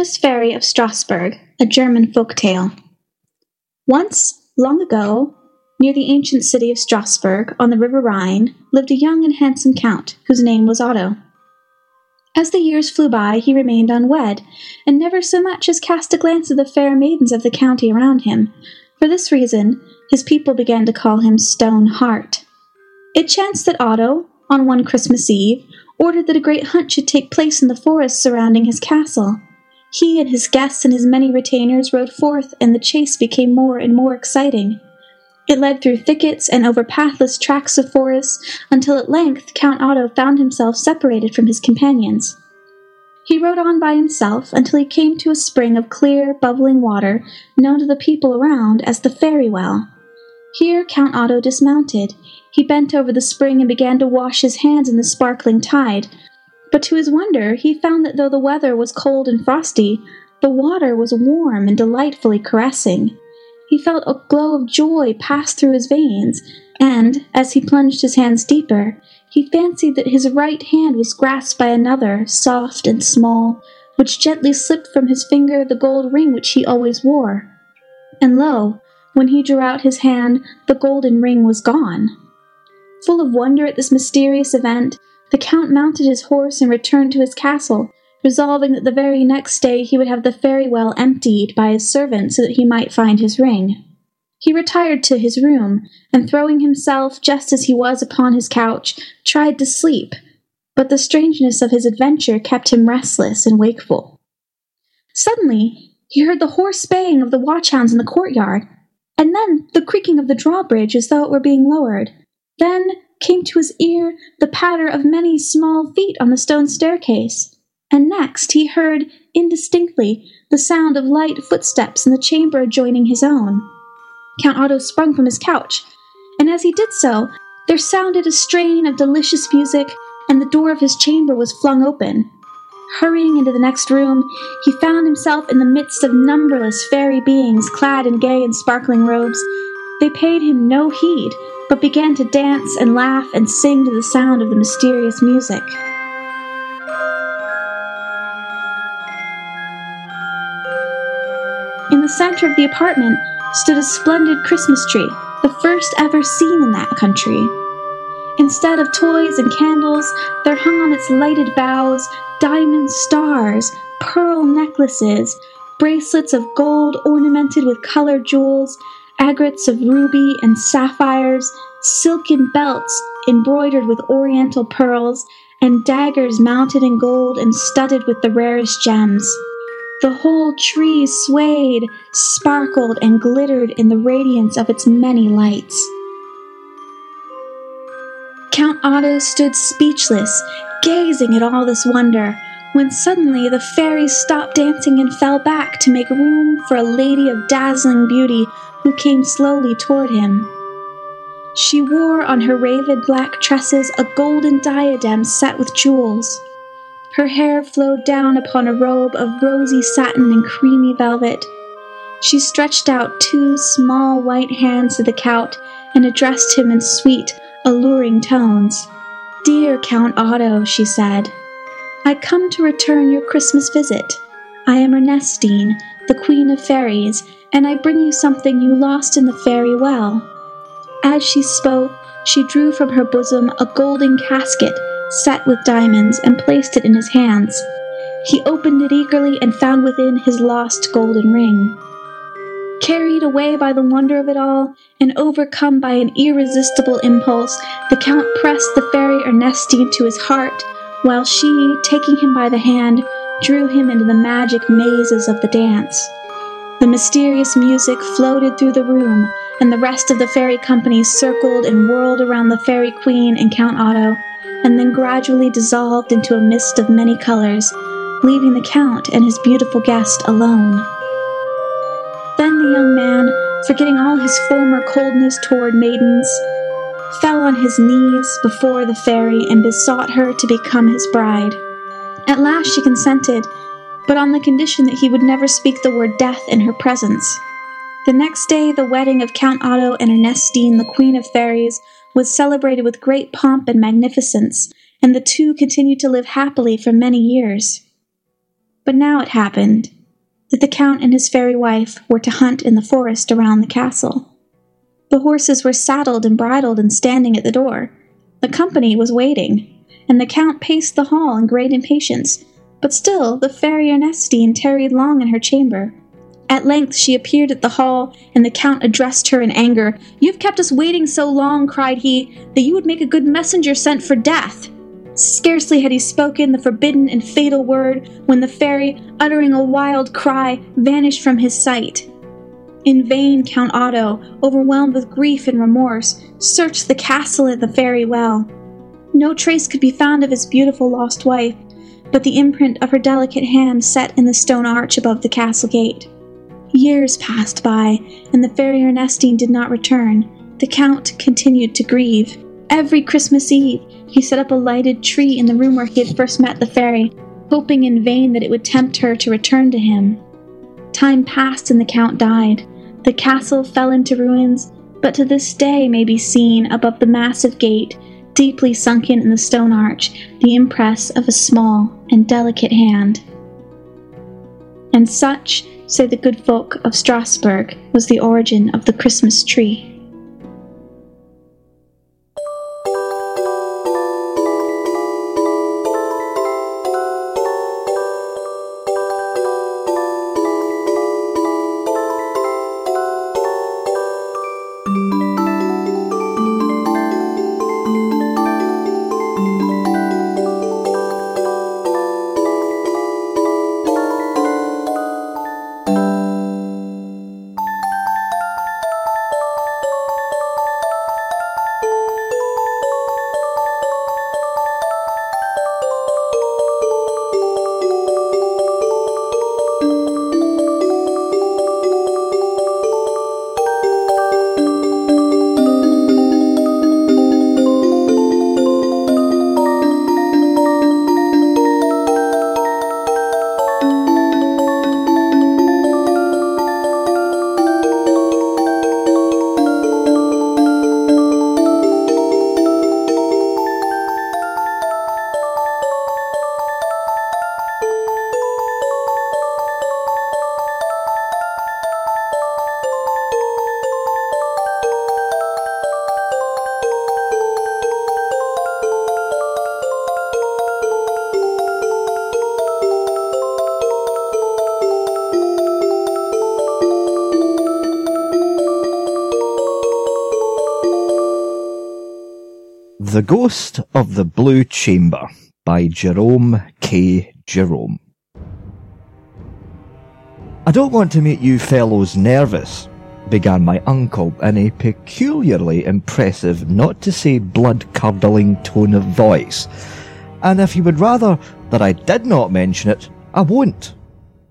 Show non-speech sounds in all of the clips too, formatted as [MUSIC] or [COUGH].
Christmas Fairy of Strasbourg, a German folk tale. Once, long ago, near the ancient city of Strasbourg, on the river Rhine, lived a young and handsome count, whose name was Otto. As the years flew by, he remained unwed, and never so much as cast a glance at the fair maidens of the county around him. For this reason, his people began to call him Stone Heart. It chanced that Otto, on one Christmas Eve, ordered that a great hunt should take place in the forest surrounding his castle. He and his guests and his many retainers rode forth, and the chase became more and more exciting. It led through thickets and over pathless tracts of forest until at length Count Otto found himself separated from his companions. He rode on by himself until he came to a spring of clear, bubbling water known to the people around as the Fairy Well. Here Count Otto dismounted. He bent over the spring and began to wash his hands in the sparkling tide, but to his wonder, he found that though the weather was cold and frosty, the water was warm and delightfully caressing. He felt a glow of joy pass through his veins, and, as he plunged his hands deeper, he fancied that his right hand was grasped by another, soft and small, which gently slipped from his finger the gold ring which he always wore. And lo, when he drew out his hand, the golden ring was gone. Full of wonder at this mysterious event, the Count mounted his horse and returned to his castle, resolving that the very next day he would have the fairy well emptied by his servant so that he might find his ring. He retired to his room, and throwing himself just as he was upon his couch, tried to sleep, but the strangeness of his adventure kept him restless and wakeful. Suddenly he heard the hoarse baying of the watch-hounds in the courtyard, and then the creaking of the drawbridge as though it were being lowered. Then came to his ear the patter of many small feet on the stone staircase, and next he heard indistinctly the sound of light footsteps in the chamber adjoining his own. Count Otto sprung from his couch, and as he did so, there sounded a strain of delicious music, and the door of his chamber was flung open. Hurrying into the next room, he found himself in the midst of numberless fairy beings clad in gay and sparkling robes. They paid him no heed, but began to dance and laugh and sing to the sound of the mysterious music. In the center of the apartment stood a splendid Christmas tree, the first ever seen in that country. Instead of toys and candles, there hung on its lighted boughs diamond stars, pearl necklaces, bracelets of gold ornamented with colored jewels, agates of ruby and sapphires, silken belts embroidered with oriental pearls, and daggers mounted in gold and studded with the rarest gems. The whole tree swayed, sparkled, and glittered in the radiance of its many lights. Count Otto stood speechless, gazing at all this wonder, when suddenly the fairies stopped dancing and fell back to make room for a lady of dazzling beauty who came slowly toward him. She wore on her raven black tresses a golden diadem set with jewels. Her hair flowed down upon a robe of rosy satin and creamy velvet. She stretched out two small white hands to the Count and addressed him in sweet, alluring tones. Dear Count Otto, she said, I come to return your Christmas visit. I am Ernestine, the Queen of Fairies, and I bring you something you lost in the fairy well. As she spoke, she drew from her bosom a golden casket set with diamonds and placed it in his hands. He opened it eagerly and found within his lost golden ring. Carried away by the wonder of it all, and overcome by an irresistible impulse, the Count pressed the fairy Ernestine to his heart, while she, taking him by the hand, drew him into the magic mazes of the dance. The mysterious music floated through the room, and the rest of the fairy company circled and whirled around the fairy queen and Count Otto, and then gradually dissolved into a mist of many colors, leaving the Count and his beautiful guest alone. Then the young man, forgetting all his former coldness toward maidens, fell on his knees before the fairy and besought her to become his bride. At last she consented, but on the condition that he would never speak the word death in her presence. The next day, the wedding of Count Otto and Ernestine, the Queen of Fairies, was celebrated with great pomp and magnificence, and the two continued to live happily for many years. But now it happened that the Count and his fairy wife were to hunt in the forest around the castle. The horses were saddled and bridled and standing at the door. The company was waiting, and the Count paced the hall in great impatience, but still the fairy Ernestine tarried long in her chamber. At length she appeared at the hall, and the Count addressed her in anger. You've kept us waiting so long, cried he, that you would make a good messenger sent for death. Scarcely had he spoken the forbidden and fatal word when the fairy, uttering a wild cry, vanished from his sight. In vain Count Otto, overwhelmed with grief and remorse, searched the castle and the fairy well. No trace could be found of his beautiful lost wife, but the imprint of her delicate hand set in the stone arch above the castle gate. Years passed by, and the fairy Ernestine did not return. The Count continued to grieve. Every Christmas Eve, he set up a lighted tree in the room where he had first met the fairy, hoping in vain that it would tempt her to return to him. Time passed and the Count died. The castle fell into ruins, but to this day may be seen above the massive gate, deeply sunken in the stone arch, the impress of a small and delicate hand. And such, say the good folk of Strasbourg, was the origin of the Christmas tree. The Ghost of the Blue Chamber by Jerome K. Jerome. I don't want to make you fellows nervous, began my uncle in a peculiarly impressive, not to say blood curdling tone of voice. And if you would rather that I did not mention it, I won't.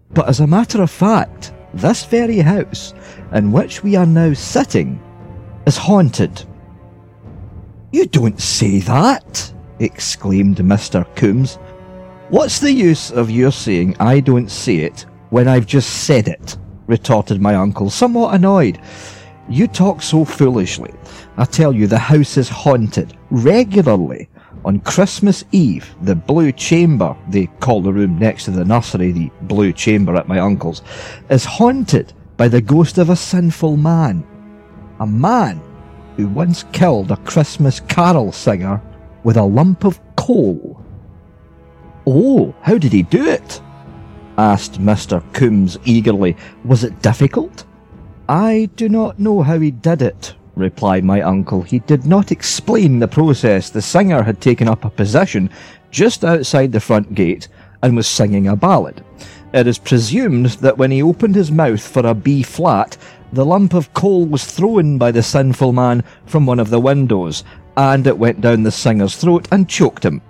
But as a matter of fact, this very house in which we are now sitting is haunted you don't say that, exclaimed Mr. Coombs. What's the use of your saying I don't say it when I've just said it? retorted my uncle, somewhat annoyed. You talk so foolishly. I tell you, the house is haunted regularly. On Christmas Eve, the Blue Chamber, they call the room next to the nursery the Blue Chamber at my uncle's, is haunted by the ghost of a sinful man. A man who once killed a Christmas carol singer with a lump of coal. Oh, how did he do it? asked Mr. Coombs eagerly. Was it difficult? I do not know how he did it, replied my uncle. He did not explain the process. The singer had taken up a position just outside the front gate and was singing a ballad. It is presumed that when he opened his mouth for a B flat, the lump of coal was thrown by the sinful man from one of the windows, and it went down the singer's throat and choked him.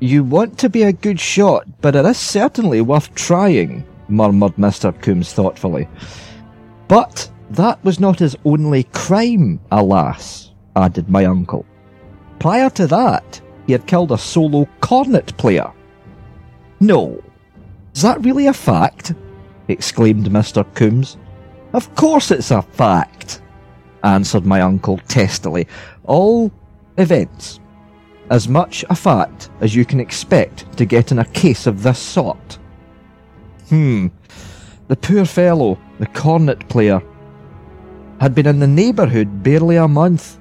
You want to be a good shot, but it is certainly worth trying, murmured Mr. Coombs thoughtfully. But that was not his only crime, alas, added my uncle. Prior to that, he had killed a solo cornet player. No. Is that really a fact? exclaimed Mr. Coombs. Of course it's a fact, answered my uncle testily. All events. As much a fact as you can expect to get in a case of this sort. Hmm. The poor fellow, the cornet player, had been in the neighbourhood barely a month.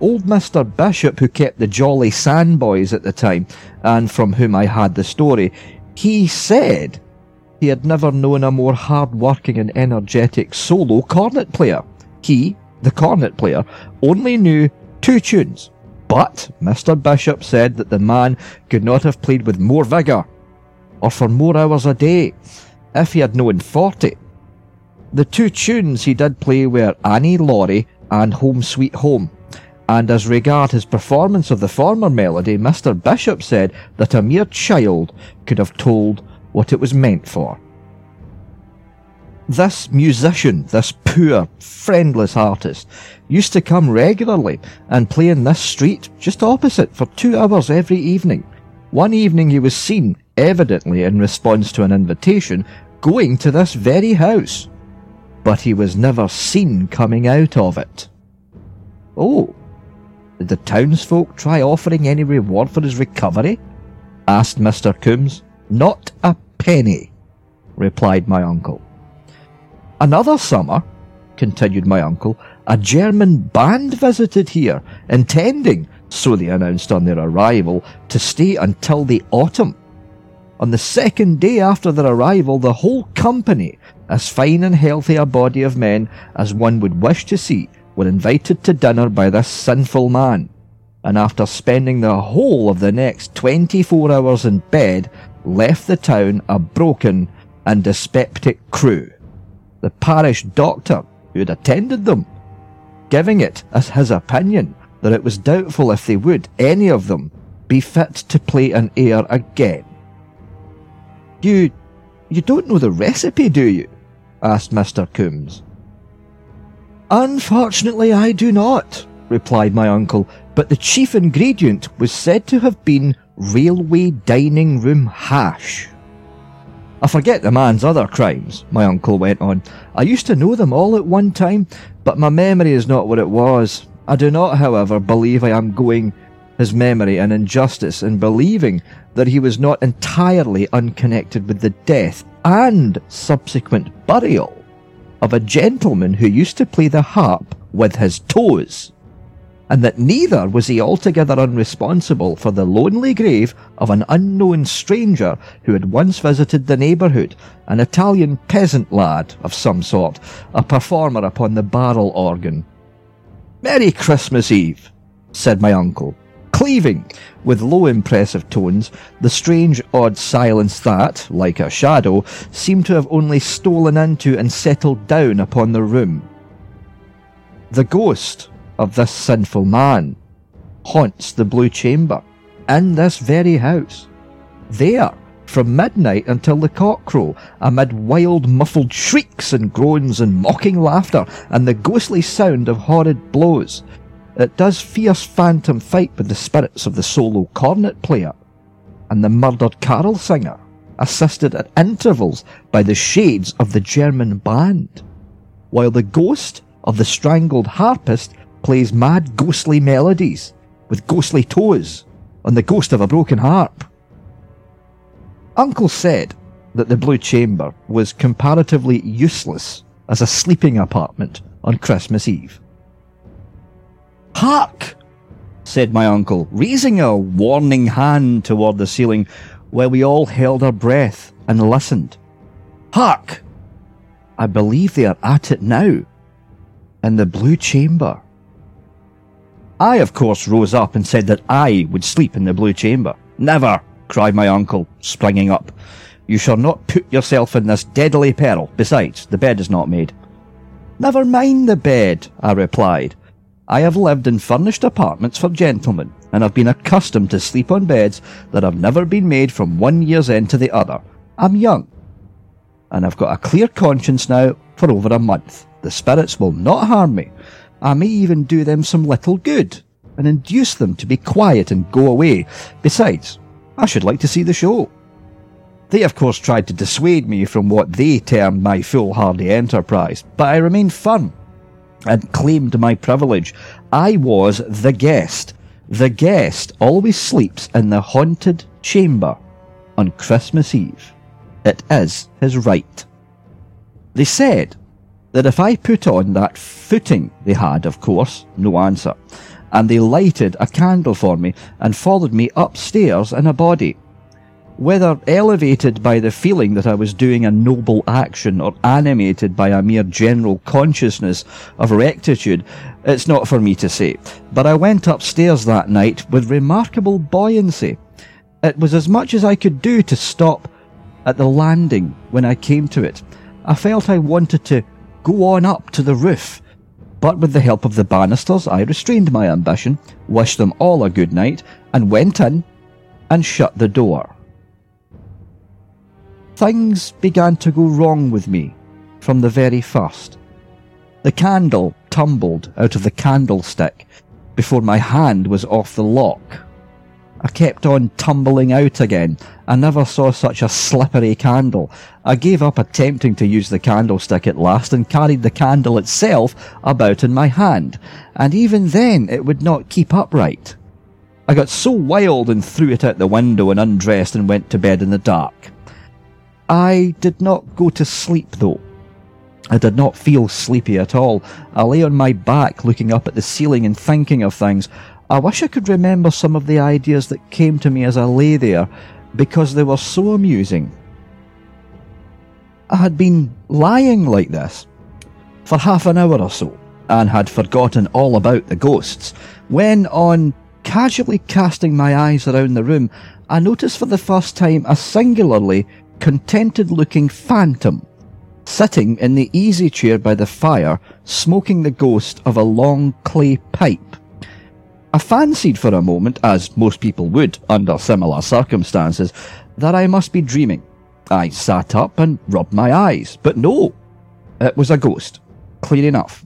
Old Mr. Bishop, who kept the Jolly Sandboys at the time, and from whom I had the story, he said he had never known a more hard-working and energetic solo cornet player. He, the cornet player, only knew two tunes, but Mr. Bishop said that the man could not have played with more vigour, or for more hours a day, if he had known forty. The two tunes he did play were Annie Laurie and Home Sweet Home, and as regard his performance of the former melody, Mr. Bishop said that a mere child could have told what it was meant for. This musician, this poor, friendless artist, used to come regularly and play in this street just opposite for two hours every evening. One evening he was seen, evidently in response to an invitation, going to this very house. But he was never seen coming out of it. Oh, did the townsfolk try offering any reward for his recovery? asked Mr. Coombs. Not a penny, replied my uncle. Another summer, continued my uncle, a German band visited here, intending, so they announced on their arrival, to stay until the autumn. On the second day after their arrival, the whole company, as fine and healthy a body of men as one would wish to see, were invited to dinner by this sinful man, and after spending the whole of the next twenty four hours in bed, left the town a broken and dyspeptic crew the parish doctor who had attended them, giving it as his opinion that it was doubtful if they would, any of them, be fit to play an air again. You, you don't know the recipe, do you? asked Mr. Coombs. Unfortunately, I do not, replied my uncle, but the chief ingredient was said to have been railway dining room hash. I forget the man's other crimes, my uncle went on. I used to know them all at one time, but my memory is not what it was. I do not, however, believe I am going his memory an injustice in believing that he was not entirely unconnected with the death and subsequent burial of a gentleman who used to play the harp with his toes and that neither was he altogether unresponsible for the lonely grave of an unknown stranger who had once visited the neighbourhood, an Italian peasant lad of some sort, a performer upon the barrel organ. Merry Christmas Eve, said my uncle, cleaving, with low impressive tones, the strange odd silence that, like a shadow, seemed to have only stolen into and settled down upon the room. The ghost of this sinful man haunts the Blue Chamber in this very house. There, from midnight until the cock crow, amid wild muffled shrieks and groans and mocking laughter and the ghostly sound of horrid blows, it does fierce phantom fight with the spirits of the solo cornet player and the murdered carol singer, assisted at intervals by the shades of the German band, while the ghost of the strangled harpist plays mad ghostly melodies with ghostly toes on the ghost of a broken harp. Uncle said that the Blue Chamber was comparatively useless as a sleeping apartment on Christmas Eve. Hark! said my uncle, raising a warning hand toward the ceiling while we all held our breath and listened. Hark! I believe they are at it now. In the Blue Chamber. I, of course, rose up and said that I would sleep in the Blue Chamber. Never, cried my uncle, springing up. You shall not put yourself in this deadly peril. Besides, the bed is not made. Never mind the bed, I replied. I have lived in furnished apartments for gentlemen, and have been accustomed to sleep on beds that have never been made from one year's end to the other. I'm young, and I've got a clear conscience now for over a month. The spirits will not harm me, I may even do them some little good and induce them to be quiet and go away. Besides, I should like to see the show. They, of course, tried to dissuade me from what they termed my foolhardy enterprise, but I remained firm and claimed my privilege. I was the guest. The guest always sleeps in the haunted chamber on Christmas Eve. it is his right. They said that if I put on that footing they had, of course, no answer, and they lighted a candle for me and followed me upstairs in a body. Whether elevated by the feeling that I was doing a noble action or animated by a mere general consciousness of rectitude, it's not for me to say. But I went upstairs that night with remarkable buoyancy. It was as much as I could do to stop at the landing when I came to it. I felt I wanted to go on up to the roof, but with the help of the banisters I restrained my ambition, wished them all a good night, and went in and shut the door. Things began to go wrong with me from the very first. The candle tumbled out of the candlestick before my hand was off the lock. I kept on tumbling out again. I never saw such a slippery candle. I gave up attempting to use the candlestick at last and carried the candle itself about in my hand, and even then it would not keep upright. I got so wild and threw it out the window and undressed and went to bed in the dark. I did not go to sleep though. I did not feel sleepy at all. I lay on my back looking up at the ceiling and thinking of things. I wish I could remember some of the ideas that came to me as I lay there, because they were so amusing. I had been lying like this for half an hour or so, and had forgotten all about the ghosts, when on casually casting my eyes around the room, I noticed for the first time a singularly contented looking phantom sitting in the easy chair by the fire, smoking the ghost of a long clay pipe. I fancied for a moment, as most people would under similar circumstances, that I must be dreaming. I sat up and rubbed my eyes, but no, it was a ghost, clear enough.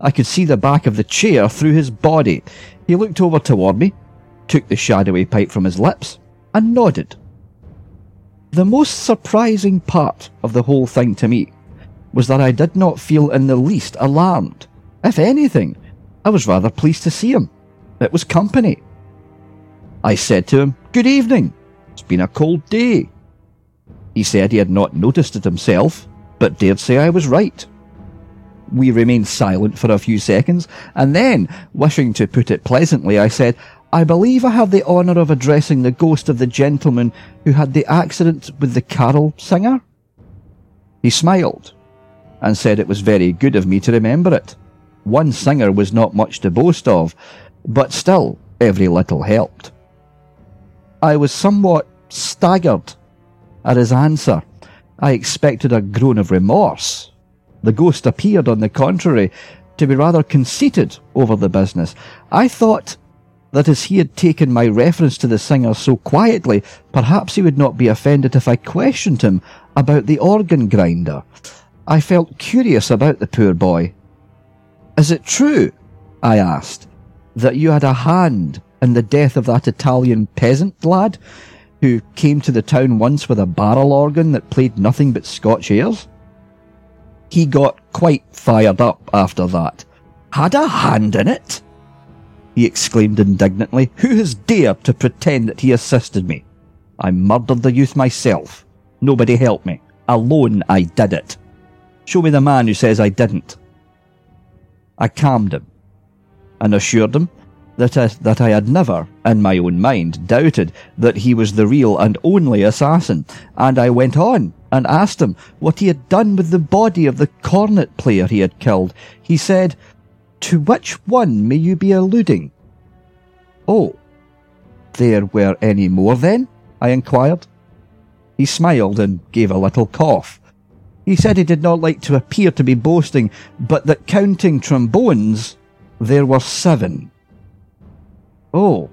I could see the back of the chair through his body. He looked over toward me, took the shadowy pipe from his lips, and nodded. The most surprising part of the whole thing to me was that I did not feel in the least alarmed. If anything, I was rather pleased to see him. It was company. I said to him, Good evening. It's been a cold day. He said he had not noticed it himself, but dared say I was right. We remained silent for a few seconds, and then, wishing to put it pleasantly, I said, I believe I have the honour of addressing the ghost of the gentleman who had the accident with the carol singer. He smiled and said it was very good of me to remember it. One singer was not much to boast of, but still every little helped. I was somewhat staggered at his answer. I expected a groan of remorse. The ghost appeared, on the contrary, to be rather conceited over the business. I thought that as he had taken my reference to the singer so quietly, perhaps he would not be offended if I questioned him about the organ grinder. I felt curious about the poor boy. Is it true, I asked, that you had a hand in the death of that Italian peasant lad who came to the town once with a barrel organ that played nothing but Scotch airs? He got quite fired up after that. Had a hand in it? he exclaimed indignantly. Who has dared to pretend that he assisted me? I murdered the youth myself. Nobody helped me. Alone I did it. Show me the man who says I didn't. I calmed him and assured him that I, that I had never, in my own mind, doubted that he was the real and only assassin, and I went on and asked him what he had done with the body of the cornet player he had killed. He said, to which one may you be alluding? Oh, there were any more then? I inquired. He smiled and gave a little cough. He said he did not like to appear to be boasting, but that counting trombones, there were seven. Oh,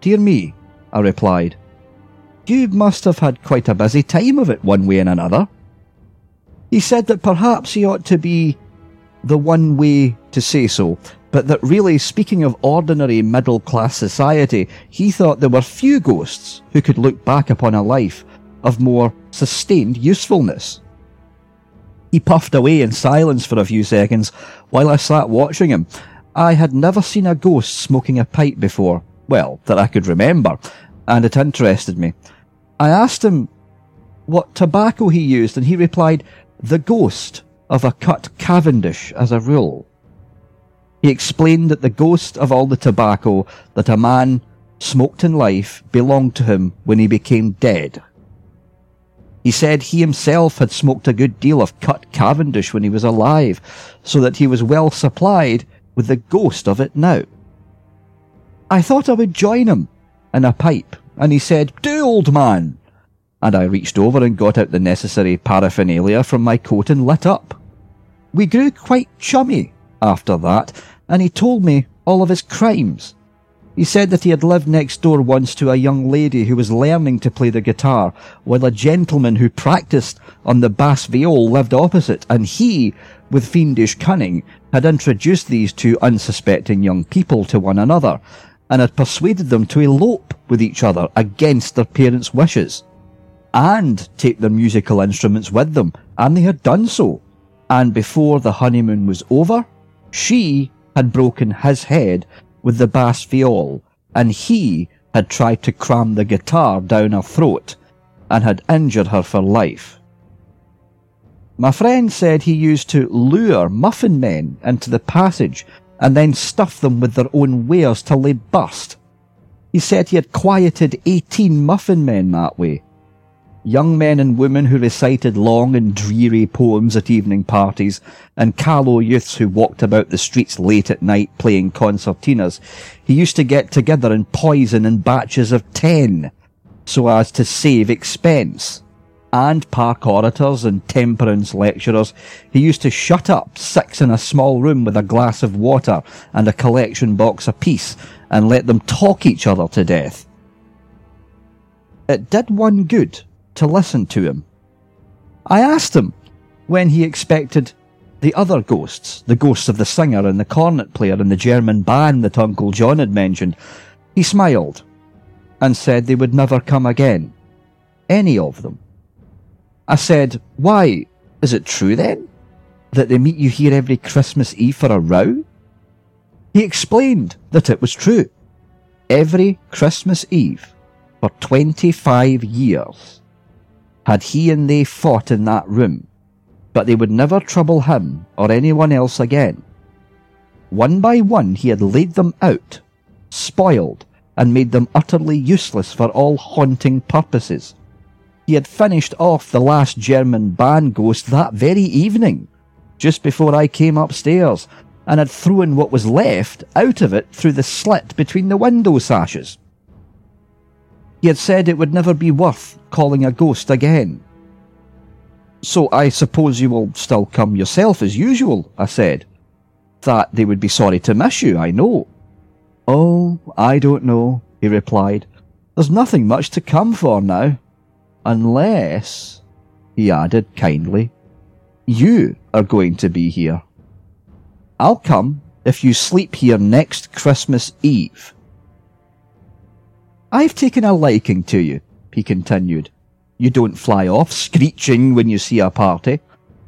dear me, I replied. You must have had quite a busy time of it one way and another. He said that perhaps he ought to be the one way to say so, but that really, speaking of ordinary middle class society, he thought there were few ghosts who could look back upon a life of more sustained usefulness. He puffed away in silence for a few seconds while I sat watching him. I had never seen a ghost smoking a pipe before, well, that I could remember, and it interested me. I asked him what tobacco he used, and he replied, the ghost of a cut Cavendish as a rule. He explained that the ghost of all the tobacco that a man smoked in life belonged to him when he became dead. He said he himself had smoked a good deal of cut Cavendish when he was alive, so that he was well supplied with the ghost of it now. I thought I would join him in a pipe, and he said, Do, old man. And I reached over and got out the necessary paraphernalia from my coat and lit up. We grew quite chummy after that, and he told me all of his crimes. He said that he had lived next door once to a young lady who was learning to play the guitar, while a gentleman who practised on the bass viol lived opposite, and he, with fiendish cunning, had introduced these two unsuspecting young people to one another, and had persuaded them to elope with each other against their parents' wishes, and take their musical instruments with them, and they had done so. And before the honeymoon was over, she had broken his head with the bass viol, and he had tried to cram the guitar down her throat and had injured her for life. My friend said he used to lure muffin men into the passage and then stuff them with their own wares till they burst. He said he had quieted 18 muffin men that way, young men and women who recited long and dreary poems at evening parties, and callow youths who walked about the streets late at night playing concertinas. He used to get together and poison in batches of ten, so as to save expense. And park orators and temperance lecturers, he used to shut up six in a small room with a glass of water and a collection box apiece, and let them talk each other to death. It did one good to listen to him. I asked him when he expected the other ghosts, the ghosts of the singer and the cornet player and the German band that Uncle John had mentioned. He smiled and said they would never come again. Any of them. I said, Why, is it true then? That they meet you here every Christmas Eve for a row? He explained that it was true. Every Christmas Eve for 25 years had he and they fought in that room, but they would never trouble him or anyone else again. One by one he had laid them out, spoiled, and made them utterly useless for all haunting purposes. He had finished off the last German band ghost that very evening, just before I came upstairs, and had thrown what was left out of it through the slit between the window sashes. He had said it would never be worth calling a ghost again. So I suppose you will still come yourself as usual, I said. That they would be sorry to miss you, I know. Oh, I don't know, he replied. There's nothing much to come for now. Unless, he added kindly, you are going to be here. I'll come if you sleep here next Christmas Eve. I've taken a liking to you, he continued. You don't fly off screeching when you see a party,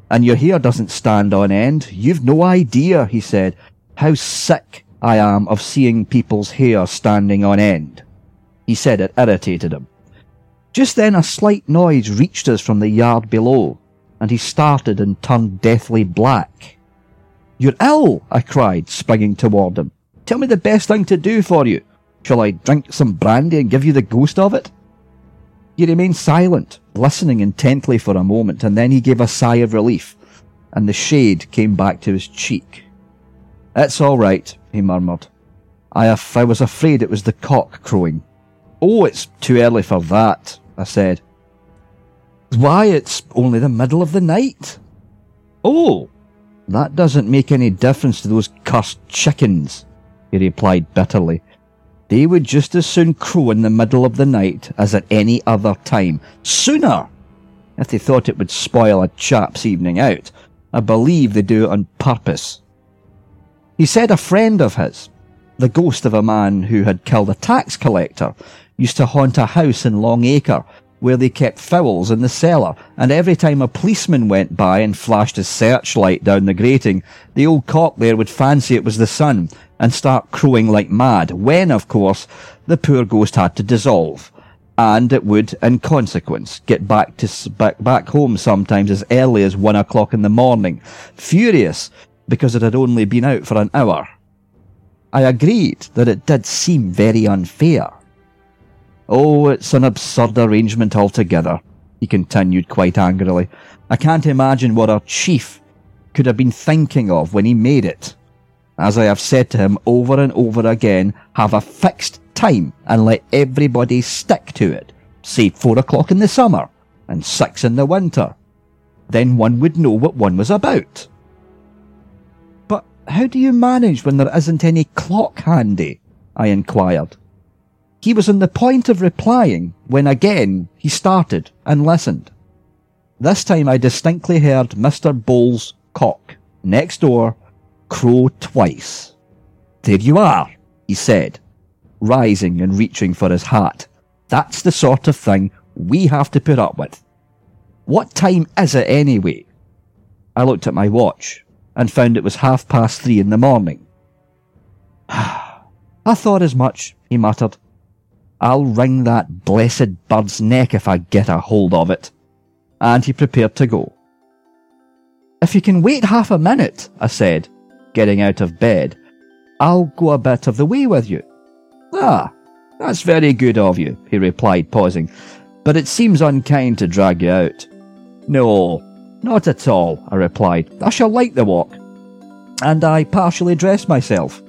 and your hair doesn't stand on end. You've no idea, he said, how sick I am of seeing people's hair standing on end. He said it irritated him. Just then a slight noise reached us from the yard below, and he started and turned deathly black. You're ill, I cried, springing toward him. Tell me the best thing to do for you. Shall I drink some brandy and give you the ghost of it? He remained silent, listening intently for a moment, and then he gave a sigh of relief, and the shade came back to his cheek. It's all right, he murmured. I, I was afraid it was the cock crowing. Oh, it's too early for that, I said. Why, it's only the middle of the night. Oh, that doesn't make any difference to those cursed chickens, he replied bitterly. They would just as soon crow in the middle of the night as at any other time. Sooner! If they thought it would spoil a chap's evening out, I believe they do it on purpose. He said a friend of his, the ghost of a man who had killed a tax collector, used to haunt a house in Long Acre where they kept fowls in the cellar, and every time a policeman went by and flashed his searchlight down the grating, the old cock there would fancy it was the sun and start crowing like mad, when, of course, the poor ghost had to dissolve, and it would, in consequence, get back to back, back home sometimes as early as one o'clock in the morning, furious because it had only been out for an hour. I agreed that it did seem very unfair. Oh, it's an absurd arrangement altogether, he continued quite angrily. I can't imagine what our chief could have been thinking of when he made it. As I have said to him over and over again, have a fixed time and let everybody stick to it. Say four o'clock in the summer and six in the winter. Then one would know what one was about. But how do you manage when there isn't any clock handy? I inquired. He was on the point of replying when again he started and listened. This time I distinctly heard Mr. Bowles' cock next door crow twice. There you are, he said, rising and reaching for his hat. That's the sort of thing we have to put up with. What time is it anyway? I looked at my watch and found it was half past three in the morning. [SIGHS] I thought as much, he muttered. I'll wring that blessed bird's neck if I get a hold of it. And he prepared to go. If you can wait half a minute, I said, getting out of bed, I'll go a bit of the way with you. Ah, that's very good of you, he replied, pausing, but it seems unkind to drag you out. No, not at all, I replied. I shall like the walk. And I partially dressed myself,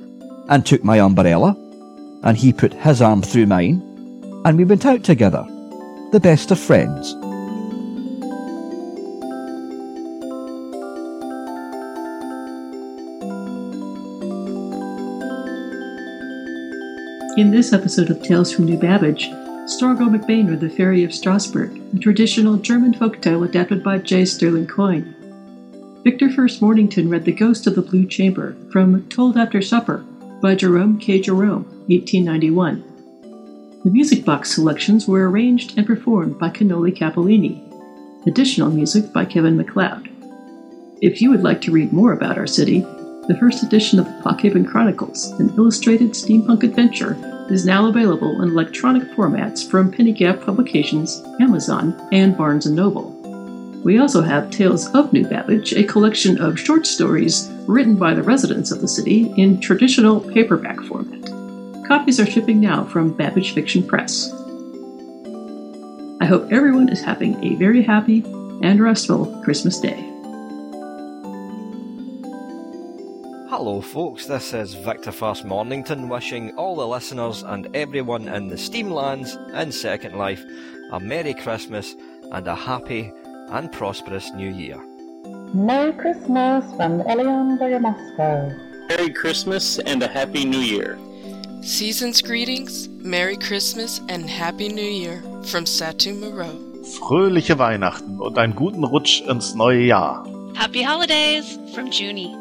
and took my umbrella, and he put his arm through mine, and we went out together, the best of friends. In this episode of Tales from New Babbage, Stargirl MacBain read The Fairy of Strasbourg, a traditional German folk tale adapted by J. Stirling Coyne. Victor First Mornington read The Ghost of the Blue Chamber from Told After Supper by Jerome K. Jerome, 1891. The music box selections were arranged and performed by Canolli Capalini. Additional music by Kevin MacLeod. If you would like to read more about our city, the first edition of the Clockhaven Chronicles, an illustrated steampunk adventure, is now available in electronic formats from Penny Gap Publications, Amazon, and Barnes & Noble. We also have Tales of New Babbage, a collection of short stories written by the residents of the city in traditional paperback format. Copies are shipping now from Babbage Fiction Press. I hope everyone is having a very happy and restful Christmas Day. Hello, folks. This is Victor First Mornington wishing all the listeners and everyone in the Steamlands and Second Life a Merry Christmas and a happy and prosperous New Year. Merry Christmas from Elian Moscow. Merry Christmas and a Happy New Year. Season's greetings, Merry Christmas and Happy New Year from Satu Moreau. Fröhliche Weihnachten und einen guten Rutsch ins neue Jahr. Happy Holidays from Junie.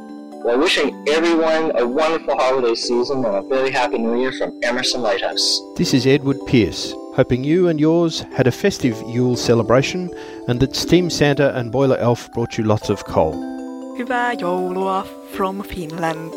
We're wishing everyone a wonderful holiday season and a very happy new year from Emerson Lighthouse. This is Edward Pierce, hoping you and yours had a festive Yule celebration and that Steam Santa and Boiler Elf brought you lots of coal. Hyvää joulua from Finland.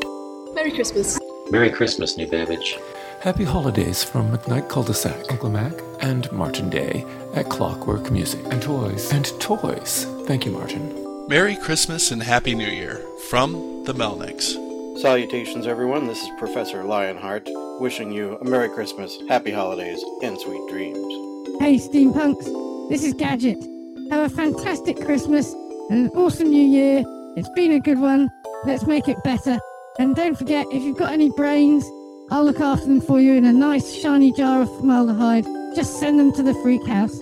Merry Christmas. Merry Christmas, New Babbage. Happy holidays from McKnight Cul-de-sac, Uncle Mac, and Martin Day at Clockwork Music. And toys. And toys. Thank you, Martin. Merry Christmas and Happy New Year from the Melnicks. Salutations, everyone. This is Professor Lionheart, wishing you a Merry Christmas, Happy Holidays, and sweet dreams. Hey, Steampunks. This is Gadget. Have a fantastic Christmas and an awesome New Year. It's been a good one. Let's make it better. And don't forget, if you've got any brains, I'll look after them for you in a nice shiny jar of formaldehyde. Just send them to the freak house.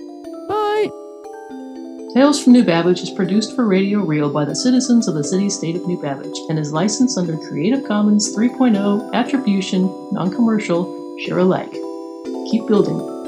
Bye! Tales from New Babbage is produced for Radio Riel by the citizens of the city-state of New Babbage and is licensed under Creative Commons 3.0 Attribution, Non-Commercial, Share Alike. Keep building.